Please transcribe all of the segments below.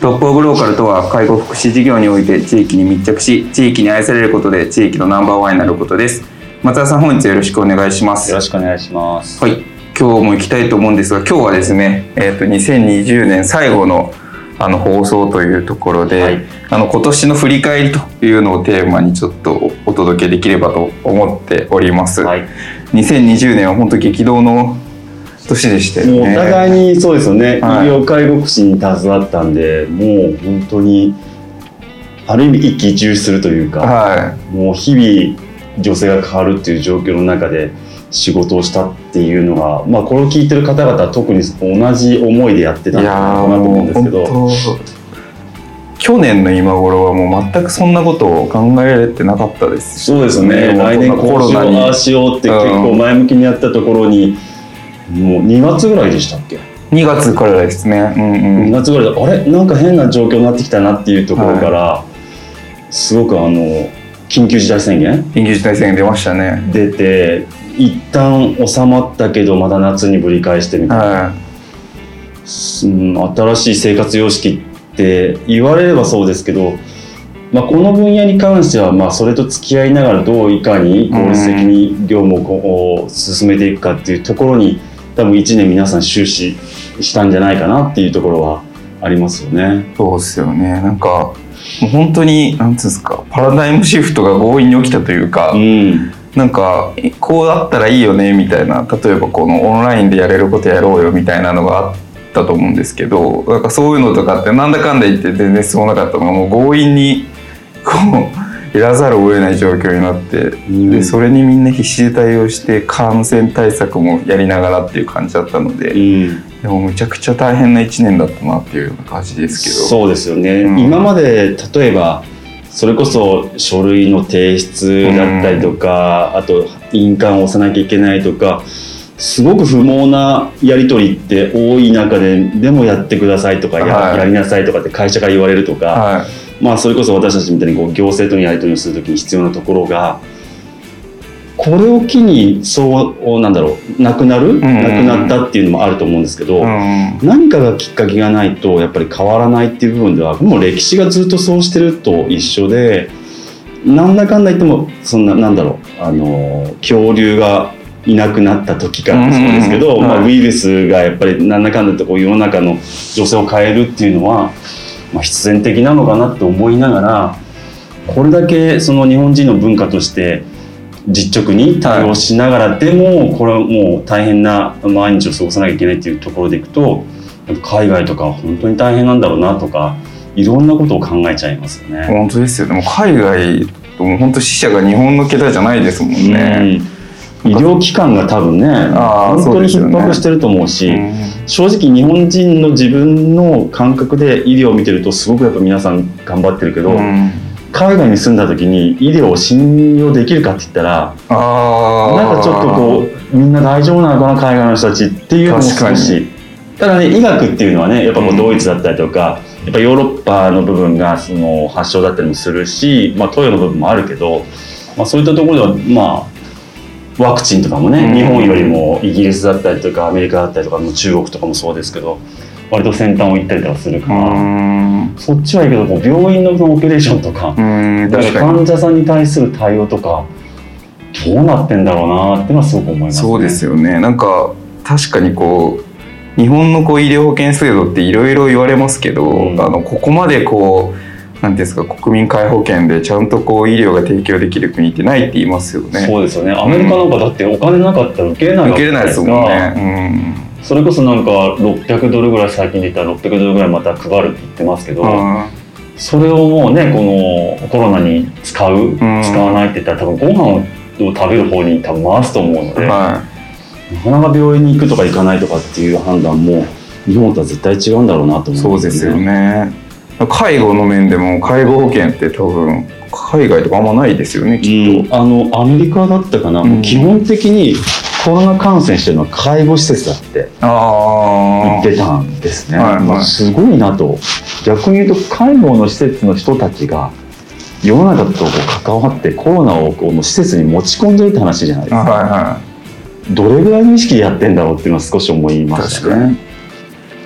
トップオブローカルとは介護福祉事業において地域に密着し地域に愛されることで地域のナンバーワンになることです。松田さん本日よろしくお願いします。よろしくお願いします。はい。今日も行きたいと思うんですが今日はですねえっ、ー、と2020年最後のあの放送というところで、はい、あの今年の振り返りというのをテーマにちょっとお届けできればと思っております、はい、2020年は本当激動の年でしたよね。もうお互いにそうですよね、はい、医療介護福祉に携わったんでもう本当にある意味一喜一憂するというか、はい、もう日々女性が変わるっていう状況の中で仕事をしたっていうのが、まあ、これを聞いてる方々は特に同じ思いでやってたんだろうなと思うんですけど。去年の今頃はもう全くそんなことを考えられてなかったですそうですね。来年コロナに。ああしようって結構前向きにやったところに、もう2月ぐらいでしたっけ？2月からですね、うんうん、2月ぐらいであれ？なんか変な状況になってきたなっていうところから、はい、すごくあの緊急事態宣言？緊急事態宣言出ましたね。出て一旦収まったけどまた夏にぶり返してみたいな、はい、新しい生活様式って言われればそうですけど、まあ、この分野に関してはまあそれと付き合いながらどういかに効率的に業務を進めていくかっていうところに多分1年皆さん終始したんじゃないかなっていうところはありますよね。そうですよね。なんかもう本当になんつうんですかパラダイムシフトが強引に起きたというか、うん、なんかこうだったらいいよねみたいな。例えばこのオンラインでやれることやろうよみたいなのがあったと思うんですけどなんかそういうのとかってなんだかんだ言って全然進まなかったのがもう強引にこうやらざるを得ない状況になって、うん、でそれにみんな必死で対応して感染対策もやりながらっていう感じだったので、うん。でもむちゃくちゃ大変な1年だったなっていうような感じですけど。そうですよね、うん、今まで例えばそれこそ書類の提出だったりとか、うん、あと印鑑を押さなきゃいけないとかすごく不毛なやり取りって多い中ででもやってくださいとかやはい、やりなさいとかって会社から言われるとか、はい、まあそれこそ私たちみたいにこう行政とのやり取りをする時に必要なところがこれを機にそうなんだろうなくなる、なくなったっていうのもあると思うんですけど、うん、何かがきっかけがないとやっぱり変わらないっていう部分ではもう歴史がずっとそうしてると一緒でなんだかんだ言ってもそんななんだろうあの恐竜がいなくなった時からそうですけど、まあ、ウイルスがやっぱりなんだかんだってこう世の中の女性を変えるっていうのは、まあ、必然的なのかなって思いながらこれだけその日本人の文化として実直に対応しながらでも、これはもう大変な毎日を過ごさなきゃいけないっていうところでいくと海外とか本当に大変なんだろうなとかいろんなことを考えちゃいますよね。本当ですよでも海外本当死者が日本の桁じゃないですもんね。うん、医療機関が多分ね本当に逼迫してると思うし、ねうん、正直日本人の自分の感覚で医療を見てるとすごくやっぱ皆さん頑張ってるけど、うん。海外に住んだ時に医療を信用できるかって言ったらあなんかちょっとこうみんな大丈夫なのかな海外の人たちっていうのも少し。ただね医学っていうのはねやっぱこうドイツだったりとか、うん、やっぱヨーロッパの部分がその発祥だったりもするし、まあ、東洋の部分もあるけど、まあ、そういったところではまあワクチンとかもね、うん、日本よりもイギリスだったりとかアメリカだったりとか中国とかもそうですけど割と先端を行ったりとかするからそっちはいいけど病院のオペレーションとかか患者さんに対する対応とかどうなってんだろうなってのはすごく思います、ね、そうですよね。なんか確かにこう日本のこう医療保険制度っていろいろ言われますけど、うん、あのここまでこうなんですか国民皆保険でちゃんとこう医療が提供できる国ってないって言いますよね。そうですよね。アメリカなんかだってお金なかったら受けれないわけ受けれないですもん。ね。それこそなんか600ドルぐらい最近で言ったら600ドルぐらいまた配るって言ってますけど、それをもうねこのコロナに使う、使わないって言ったら多分ご飯を食べる方に多分回すと思うので、はい、なかなか病院に行くとか行かないとかっていう判断も日本とは絶対違うんだろうなと思うんですよね。そうですよね介護の面でも介護保険って多分海外とかあんまないですよねきっと、うん、あのアメリカだったかな、うん、基本的にコロナ感染してるのは介護施設だって言ってたんですね、はいはい、すごいなと。逆に言うと介護の施設の人たちが世の中と関わってコロナをこの施設に持ち込んでるって話じゃないですか、はいはい、どれぐらいの意識でやってんだろうっていうのは少し思いましたね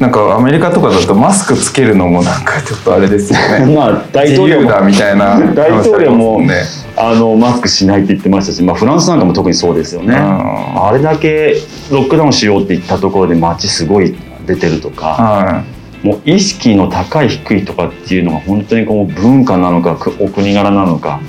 なんかアメリカとかだとマスクつけるのもなんかちょっとあれですよね。まあ大統領だみたいな大統領も、ね、あのマスクしないって言ってましたし、まあ、フランスなんかも特にそうですよね。あれだけロックダウンしようって言ったところで街すごい出てるとか、はい、もう意識の高い低いとかっていうのが本当にこう文化なのかお国柄なのか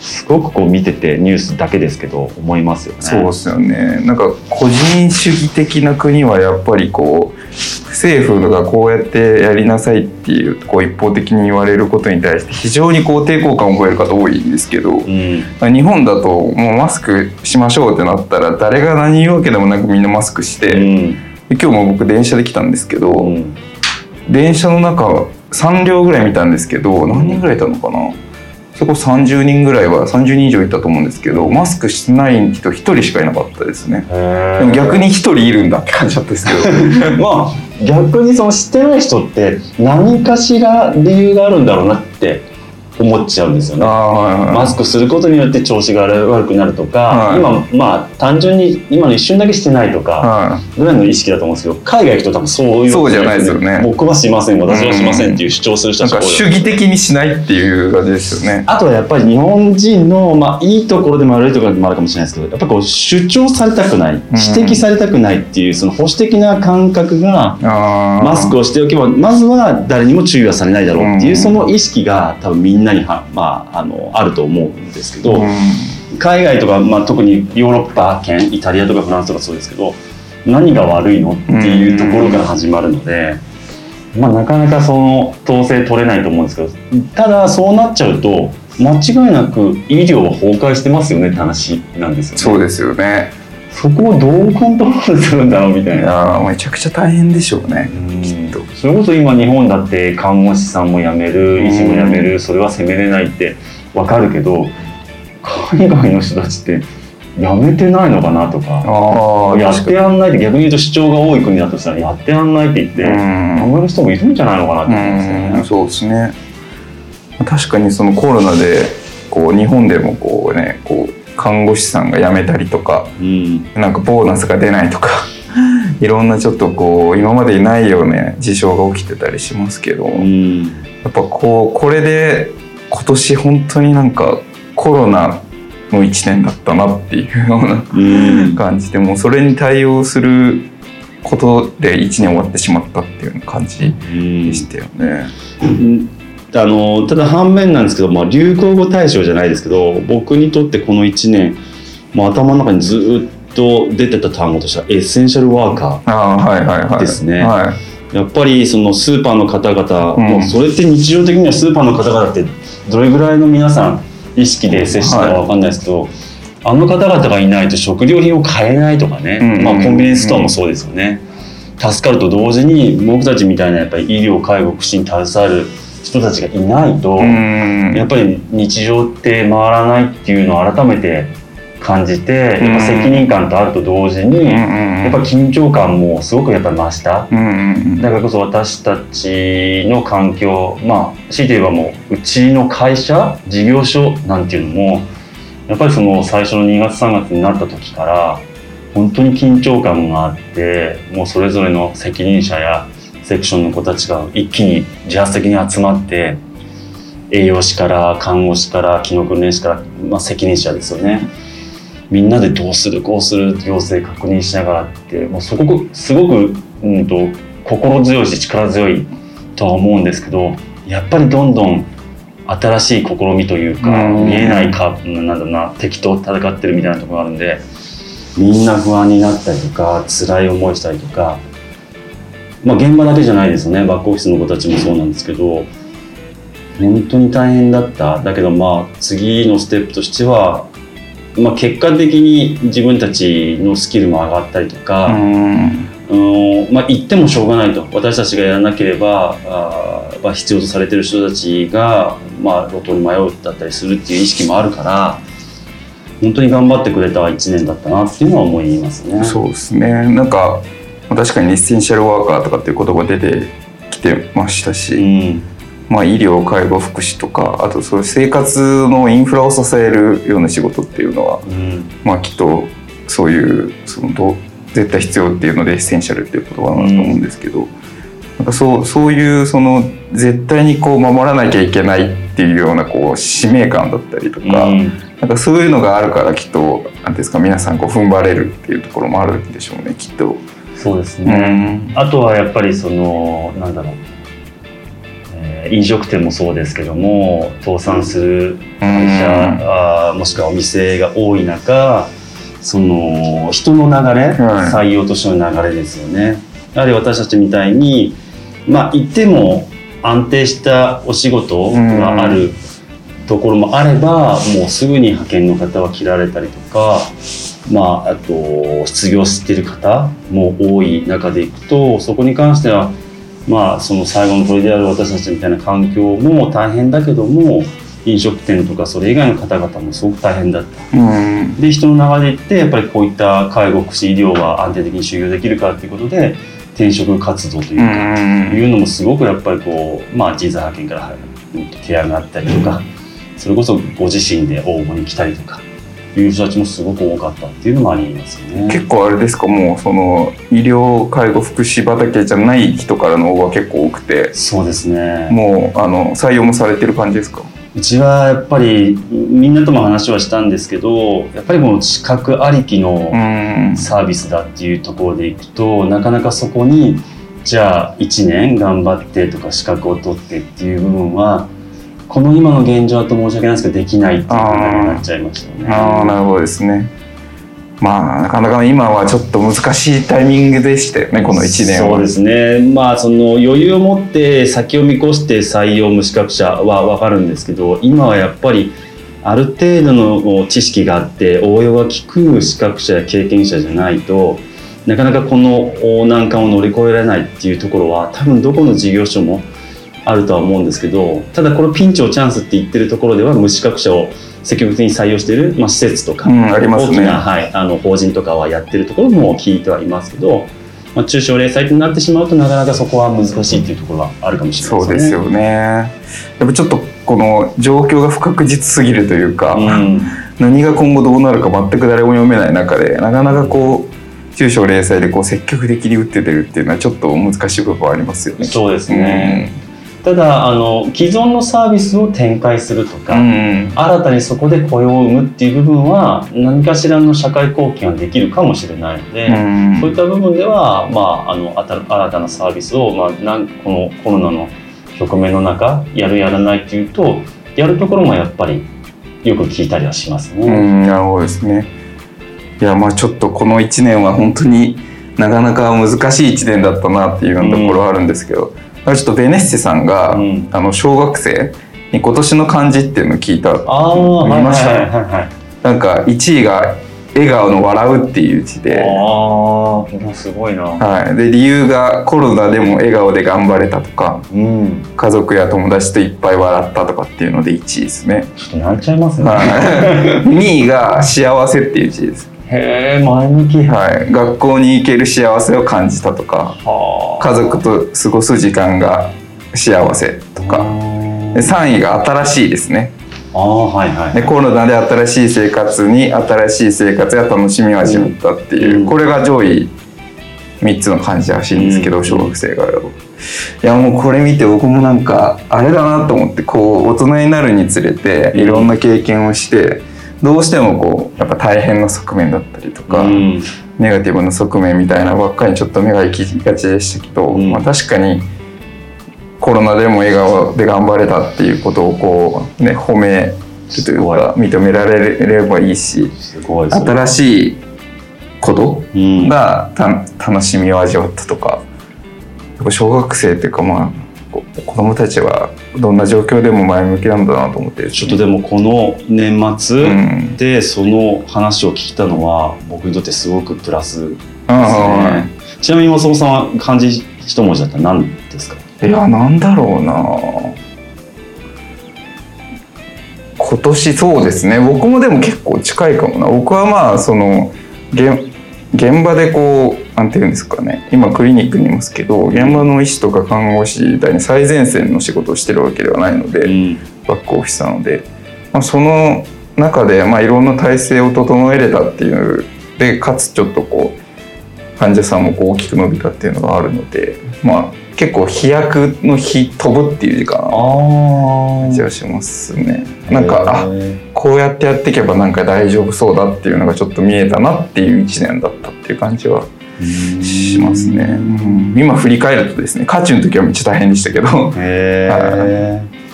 すごくこう見ててニュースだけですけど思いますよね。そうですよね。なんか個人主義的な国はやっぱりこう政府がこうやってやりなさいっていうこう一方的に言われることに対して非常にこう抵抗感を覚える方多いんですけど、うん、日本だともうマスクしましょうってなったら誰が何言うわけでもなくみんなマスクして、うん、今日も僕電車で来たんですけど、うん、電車の中3両ぐらい見たんですけど何人ぐらいいたのかな？そこ30人ぐらいは30人以上いたと思うんですけどマスクしてない人1人しかいなかったですね。でも逆に1人いるんだ。って感じだったですけど。まあ逆にその知ってない人って何かしら理由があるんだろうなって思っちゃうんですよね、はいはい、マスクすることによって調子が悪くなるとか、はい、今まあ単純に今の一瞬だけしてないとかぐらいの意識だと思うんですけど海外行くと多分そういうそうじゃないですよね。僕はしません私はしませんっていう主張する人たち主義的にしないっていう感じですよね。あとはやっぱり日本人の、まあ、いいところでも悪いところでもあるかもしれないですけどやっぱこう主張されたくない指摘されたくないっていうその保守的な感覚がマスクをしておけばまずは誰にも注意はされないだろうっていうその意識が多分みんなには、まあ、あのあると思うんですけど、海外とか、まあ、特にヨーロッパ圏イタリアとかフランスとかそうですけど何が悪いのっていうところから始まるので、まあ、なかなかその統制取れないと思うんですけどただそうなっちゃうと間違いなく医療は崩壊してますよねって話なんですよね。そうですよねそこをどうコントロールするんだろうみたいな。めちゃくちゃ大変でしょうね。きっと。それこそ今日本だって看護師さんも辞める、医師も辞める、それは責めれないってわかるけど、海外の人たちって辞めてないのかなとか、やってやんないって逆に言うと主張が多い国だとしたらやってやんないって言って、辞める人もいるんじゃないのかなって思うんですよね。そうですね。確かにそのコロナでこう日本でもこうねこう看護師さんが辞めたりとか、うん、なんかボーナスが出ないとかいろんなちょっとこう今までにないような事象が起きてたりしますけど、うん、やっぱこうこれで今年本当になんかコロナの1年だったなっていうような感じでもうそれに対応することで1年終わってしまったっていう感じでしたよね。うんあのただ反面なんですけど、まあ、流行語大賞じゃないですけど僕にとってこの1年もう頭の中にずっと出てた単語としてはエッセンシャルワーカーですね。やっぱりそのスーパーの方々、うん、もうそれって日常的にはスーパーの方々ってどれぐらいの皆さん意識で接したか分かんないですけど、はい、あの方々がいないと食料品を買えないとかね、うん、まあ、コンビニエンスストアもそうですよね。助かると同時に僕たちみたいなやっぱり医療介護福祉に携わる人たちがいないとやっぱり日常って回らないっていうのを改めて感じてやっぱ責任感とあると同時にやっぱ緊張感もすごくやっぱ増した。だからこそ私たちの環境まあ強いて言えばもううちの会社事業所なんていうのもやっぱりその最初の2月3月になった時から本当に緊張感があってもうそれぞれの責任者やセクションの子たちが一気に自発的に集まって栄養士から看護師から機能訓練士から、まあ、責任者ですよねみんなでどうするこうする行政確認しながらってもうすごくすごく、うんと、心強いし力強いとは思うんですけどやっぱりどんどん新しい試みというか、見えないかなんだろうな敵と戦ってるみたいなところがあるんでみんな不安になったりとか辛い思いしたりとか、まあ、現場だけじゃないですよね。バックオフィスの子たちもそうなんですけど本当に大変だった。だけどまあ次のステップとしては、まあ、結果的に自分たちのスキルも上がったりとか。うんまあ、言ってもしょうがないと私たちがやらなければあ、まあ、必要とされてる人たちが、まあ、路頭に迷うだったりするっていう意識もあるから本当に頑張ってくれた1年だったなっていうのは思いますね。そうですねなんか確かにエッセンシャルワーカーとかっていう言葉出てきてましたし、うんまあ、医療介護福祉とかあとそういう生活のインフラを支えるような仕事っていうのは、うん、まあきっとそういうそのど絶対必要っていうのでエッセンシャルっていう言葉なんだと思うんですけど、うん、なんかそうそういうその絶対にこう守らなきゃいけないっていうようなこう使命感だったりとか、うん、なんかそういうのがあるからきっと何ですか皆さんこう踏ん張れるっていうところもあるんでしょうねきっと。そうですね、うん、あとはやっぱりそのなんだろう飲食店もそうですけども倒産する会社、あもしくはお店が多い中その人の流れ、採用としての流れですよね。やはり私たちみたいにまあ言っても安定したお仕事があるところもあれば、もうすぐに派遣の方は切られたりとか、まあ、あと失業してる方も多い中でいくとそこに関してはまあその最後の鳥である私たちみたいな環境も大変だけども飲食店とかそれ以外の方々もすごく大変だった、うん、で人の流れってやっぱりこういった介護福祉医療は安定的に就業できるかっていうことで転職活動というか、うん、いうのもすごくやっぱりこうまあ人材派遣から提案があったりとかそれこそご自身で応募に来たりとかいう人たちもすごく多かったっていうのもありますよね。結構あれですかもうその医療介護福祉畑じゃない人からの応募は結構多くて。そうですね。もうあの採用もされてる感じですか？うちはやっぱりみんなとも話はしたんですけどやっぱりこの資格ありきのサービスだっていうところでいくとなかなかそこにじゃあ1年頑張ってとか資格を取ってっていう部分はこの今の現状だと申し訳ないですけどできないっていうことになっちゃいましたね。ああなるほどですね。まあなかなか今はちょっと難しいタイミングでしたよねこの1年はそうですねまあその余裕を持って先を見越して採用無資格者は分かるんですけど今はやっぱりある程度の知識があって応用が利く資格者や経験者じゃないとなかなかこの難関を乗り越えられないっていうところは多分どこの事業所もあるとは思うんですけどただこのピンチをチャンスって言ってるところでは無資格者を積極的に採用している、まあ、施設とか、うん、ありますね、大きな、はい、あの法人とかはやってるところも聞いてはいますけど、まあ、中小零細となってしまうとなかなかそこは難しいっていうところはあるかもしれないですね。そうですよね。やっぱちょっとこの状況が不確実すぎるというか、うん、何が今後どうなるか全く誰も読めない中でなかなかこう中小零細でこう積極的に打って出るっていうのはちょっと難しい部分はありますよね。そうですね、うんただあの既存のサービスを展開するとか、うん、新たにそこで雇用を生むっていう部分は何かしらの社会貢献ができるかもしれないので、うん、そういった部分では、まあ、あの新たなサービスを、まあ、なんこのコロナの局面の中やるやらないっていうとやるところもやっぱりよく聞いたりはしますね。うん、なるほどですね。いやまあちょっとこの1年は本当になかなか難しい1年だったなっていうところはあるんですけど、ちょっとベネッセさんが、うん、あの小学生に今年の漢字っていうのを聞いた。あ見ました、はいはいはい、なんか1位が笑顔の笑うっていう字で。ああすごいな、はい、で理由がコロナでも笑顔で頑張れたとか、うん、家族や友達といっぱい笑ったとかっていうので1位ですね。ちょっと泣いちゃいますね、はい、2位が幸せっていう字ですへえ前向き、はい、学校に行ける幸せを感じたとか家族と過ごす時間が幸せとか。で3位が新しいですね。あはいはい、でコロナで新しい生活に新しい生活や楽しみを始めたっていう、うん、これが上位3つの感じらしいんですけど、うん、小学生が。いやもうこれ見て僕もなんかあれだなと思ってこう大人になるにつれていろんな経験をして、どうしてもこうやっぱ大変な側面だったりとか、うん、ネガティブな側面みたいなばっかりにちょっと目が行きがちでしたけど、うん、まあ、確かにコロナでも笑顔で頑張れたっていうことをこうね褒めるというか認められればいいし新しいことがた、楽しみを味わったとか小学生っていうかまあ子供たちはどんな状況でも前向きなんだなと思って、ね、ちょっとでもこの年末でその話を聞いたのは僕にとってすごくプラスですね、ちなみに松本さんは漢字一文字だったら何ですか？いやなんだろうな。今年そうですね。僕もでも結構近いかもな。僕はまあその現現場でこうなんていうんですかね。今クリニックにいますけど現場の医師とか看護師みたいに最前線の仕事をしてるわけではないので、うん、バックオフィスなので、まあ、その中で、まあ、いろんな体制を整えれたっていうでかつちょっとこう患者さんもこう大きく伸びたっていうのがあるのでまあ結構飛躍の日飛ぶっていう時間感じはしますね。なんかあこうやってやっていけばなんか大丈夫そうだっていうのがちょっと見えたなっていう1年だったっていう感じはしますね、うん、今振り返るとですね渦中の時はめっちゃ大変でしたけど。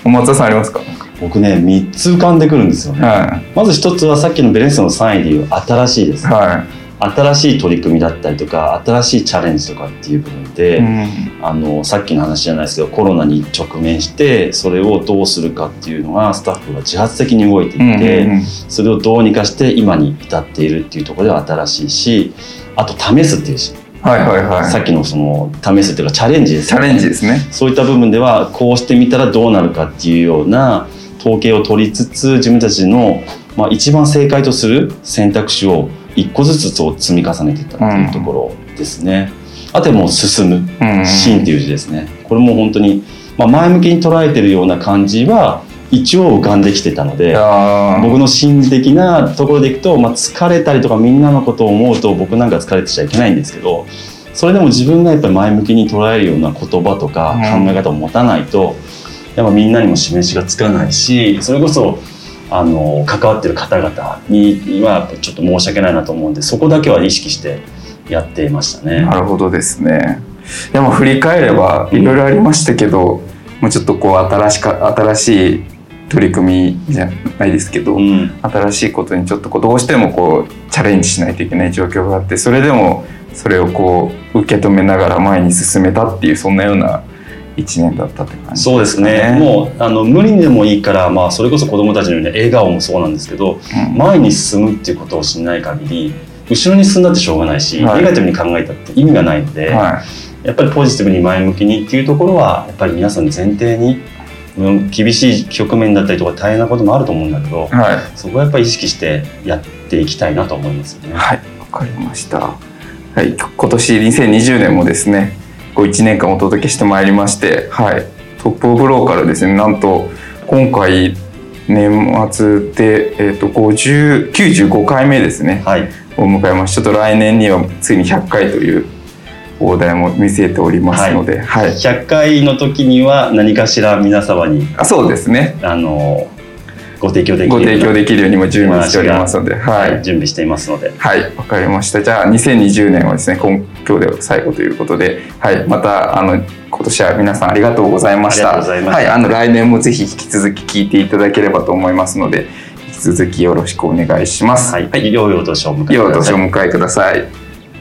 松田さんありますか？僕ね3つ浮かんでくるんですよね、はい、まず1つはさっきのベレンスの3位でいう新しいです、はい新しい取り組みだったりとか新しいチャレンジとかっていう部分で、うん、あのさっきの話じゃないですけどコロナに直面してそれをどうするかっていうのがスタッフが自発的に動いていて、うんうんうん、それをどうにかして今に至っているっていうところでは新しいしあと試すっていうしはいはいはい、さっきのその試すっていうかチャレンジですね。チャレンジですね。そういった部分ではこうしてみたらどうなるかっていうような統計を取りつつ自分たちの、まあ、一番正解とする選択肢を一個ずつを積み重ねていったっていうところですね。うん、あとはもう進む「進」っていう字ですね。これも本当に、まあ、前向きに捉えてるような感じは一応浮かんできてたので僕の心理的なところでいくと、まあ、疲れたりとかみんなのことを思うと僕なんか疲れてちゃいけないんですけどそれでも自分がやっぱり前向きに捉えるような言葉とか考え方を持たないと、やっぱみんなにも示しがつかないしそれこそあの関わってる方々にはちょっと申し訳ないなと思うんでそこだけは意識してやっていましたね。なるほどですね。でも振り返ればいろいろありましたけど、うん、もうちょっとこう新しか新しい取り組みじゃないですけど、うん、新しいことにちょっとこうどうしてもこうチャレンジしないといけない状況があってそれでもそれをこう受け止めながら前に進めたっていうそんなような1年だったって感じ、ね、そうですね。もうあの無理でもいいから、まあ、それこそ子どもたちのように笑顔もそうなんですけど、うん、前に進むっていうことをしない限り後ろに進んだってしょうがないし、はい、ネガティブに考えたって意味がないので、はい、やっぱりポジティブに前向きにっていうところはやっぱり皆さん前提に厳しい局面だったりとか大変なこともあると思うんだけど、はい、そこはやっぱり意識してやっていきたいなと思いますよね。はい。わかりました、はい、今年2020年もですねこう1年間お届けしてまいりまして、はい、トップオブローカルですね。なんと今回年末で、えーと、95回目ですね、はい、を迎えますちょっと来年にはついに100回という大台も見据えておりますので、はい、はい、100回の時には何かしら皆様にあそうですね。あのご提供できるご提供できるようにも準備しておりますので、はい、準備していますので。はい。わかりました。じゃあ2020年はですね今今日で最後ということで、はい、またあの今年は皆さんありがとうございました。はい、あの来年もぜひ引き続き聞いていただければと思いますので引き続きよろしくお願いします。はい、はい、良いお年をお迎え。良いお年をお迎えください。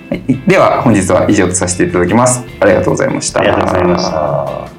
はい、では本日は以上とさせていただきます。ありがとうございました。ありがとうございました。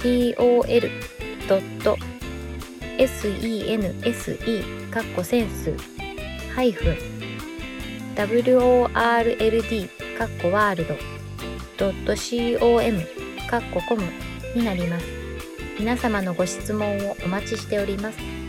tol.sense カッコセンスハイフン world カッコワールド .com カッココムになります。皆様のご質問をお待ちしております。